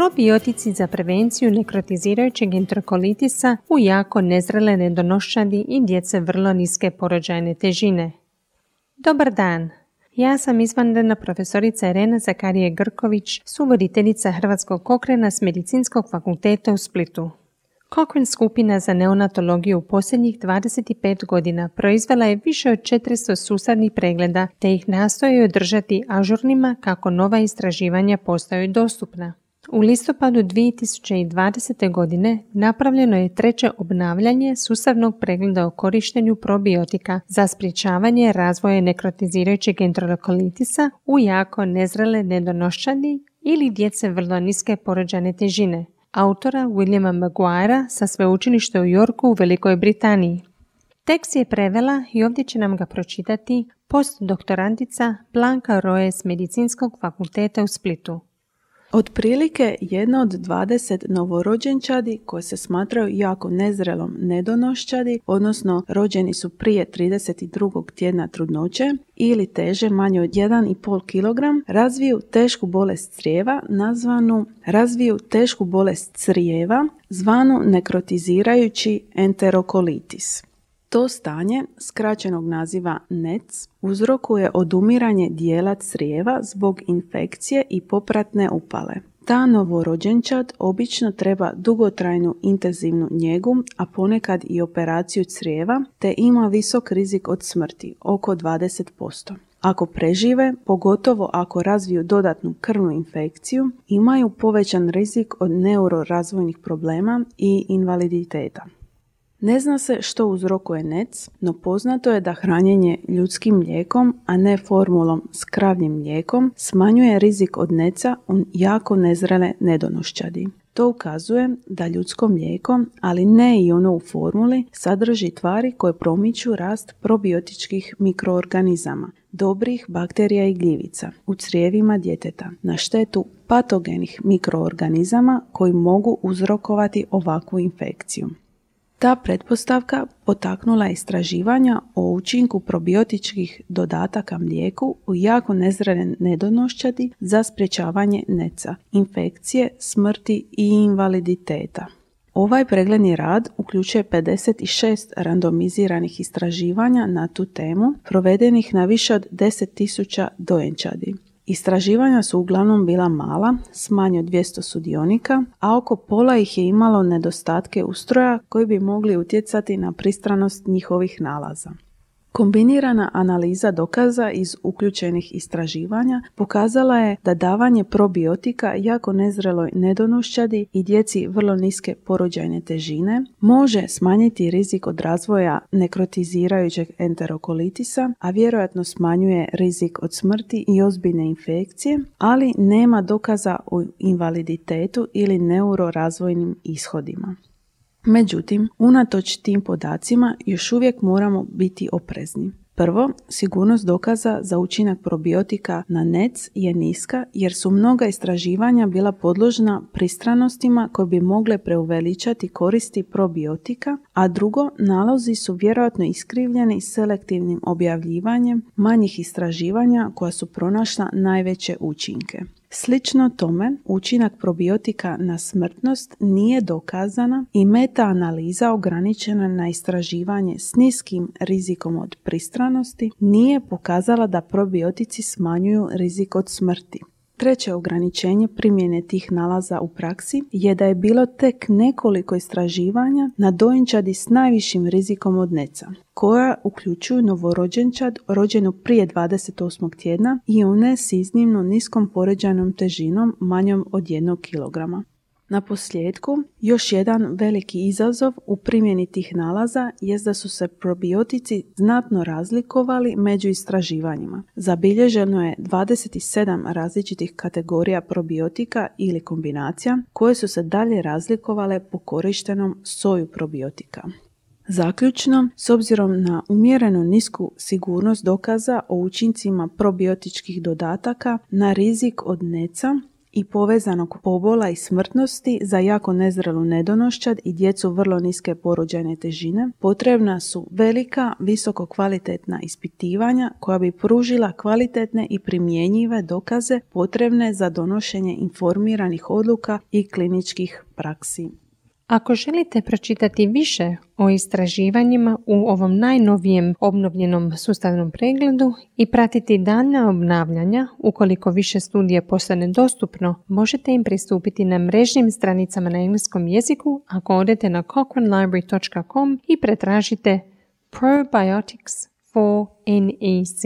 Probiotici za prevenciju nekrotizirajućeg enterokolitisa u jako nezrele nedonoščadi i djece vrlo niske porođajne težine. Dobar dan! Ja sam izvanredna profesorica Irena Zakarije Grković, suvoditeljica Hrvatskog kokrena s Medicinskog fakulteta u Splitu. Kokren skupina za neonatologiju u posljednjih 25 godina proizvela je više od 400 susadnih pregleda te ih nastoje održati ažurnima kako nova istraživanja postaju dostupna. U listopadu 2020. godine napravljeno je treće obnavljanje sustavnog pregleda o korištenju probiotika za sprječavanje razvoja nekrotizirajućeg enterokolitisa u jako nezrele nedonoščadi ili djece vrlo niske porođane težine, autora Williama Maguirea sa sveučilišta u Yorku u Velikoj Britaniji. Tekst je prevela i ovdje će nam ga pročitati postdoktorantica Blanka Roje s Medicinskog fakulteta u Splitu. Otprilike jedna od 20 novorođenčadi koje se smatraju jako nezrelom nedonoščadi, odnosno rođeni su prije 32. tjedna trudnoće ili teže manje od 1,5 kg, razviju tešku bolest crijeva nazvanu razviju tešku bolest crijeva zvanu nekrotizirajući enterokolitis. To stanje, skraćenog naziva NEC, uzrokuje odumiranje dijela crijeva zbog infekcije i popratne upale. Ta novorođenčad obično treba dugotrajnu intenzivnu njegu, a ponekad i operaciju crijeva, te ima visok rizik od smrti, oko 20%. Ako prežive, pogotovo ako razviju dodatnu krvnu infekciju, imaju povećan rizik od neurorazvojnih problema i invaliditeta. Ne zna se što uzrokuje NEC, no poznato je da hranjenje ljudskim mlijekom, a ne formulom s kravljim mlijekom, smanjuje rizik od neca u jako nezrele nedonošćadi. To ukazuje da ljudsko mlijeko, ali ne i ono u formuli, sadrži tvari koje promiču rast probiotičkih mikroorganizama, dobrih bakterija i gljivica u crijevima djeteta na štetu patogenih mikroorganizama koji mogu uzrokovati ovakvu infekciju. Ta pretpostavka potaknula je istraživanja o učinku probiotičkih dodataka mlijeku u jako nezrele nedonošćadi za sprječavanje neca, infekcije, smrti i invaliditeta. Ovaj pregledni rad uključuje 56 randomiziranih istraživanja na tu temu provedenih na više od 10.000 dojenčadi. Istraživanja su uglavnom bila mala, s manje od 200 sudionika, a oko pola ih je imalo nedostatke ustroja koji bi mogli utjecati na pristranost njihovih nalaza. Kombinirana analiza dokaza iz uključenih istraživanja pokazala je da davanje probiotika jako nezreloj nedonošćadi i djeci vrlo niske porođajne težine može smanjiti rizik od razvoja nekrotizirajućeg enterokolitisa, a vjerojatno smanjuje rizik od smrti i ozbiljne infekcije, ali nema dokaza o invaliditetu ili neurorazvojnim ishodima. Međutim, unatoč tim podacima još uvijek moramo biti oprezni. Prvo, sigurnost dokaza za učinak probiotika na NEC je niska jer su mnoga istraživanja bila podložna pristranostima koje bi mogle preuveličati koristi probiotika, a drugo, nalozi su vjerojatno iskrivljeni selektivnim objavljivanjem manjih istraživanja koja su pronašla najveće učinke. Slično tome, učinak probiotika na smrtnost nije dokazana i meta-analiza ograničena na istraživanje s niskim rizikom od pristranosti nije pokazala da probiotici smanjuju rizik od smrti. Treće ograničenje primjene tih nalaza u praksi je da je bilo tek nekoliko istraživanja na dojenčadi s najvišim rizikom od neca, koja uključuju novorođenčad rođenu prije 28. tjedna i one s iznimno niskom poređanom težinom manjom od 1 kg. Na posljedku, još jedan veliki izazov u primjeni tih nalaza jest da su se probiotici znatno razlikovali među istraživanjima. Zabilježeno je 27 različitih kategorija probiotika ili kombinacija koje su se dalje razlikovale po korištenom soju probiotika. Zaključno, s obzirom na umjereno nisku sigurnost dokaza o učincima probiotičkih dodataka na rizik od neca, i povezanog pobola i smrtnosti za jako nezrelu nedonošćad i djecu vrlo niske porođajne težine, potrebna su velika, visoko kvalitetna ispitivanja koja bi pružila kvalitetne i primjenjive dokaze potrebne za donošenje informiranih odluka i kliničkih praksi. Ako želite pročitati više o istraživanjima u ovom najnovijem obnovljenom sustavnom pregledu i pratiti daljnja obnavljanja, ukoliko više studije postane dostupno, možete im pristupiti na mrežnim stranicama na engleskom jeziku ako odete na cochranelibrary.com i pretražite Probiotics for NEC.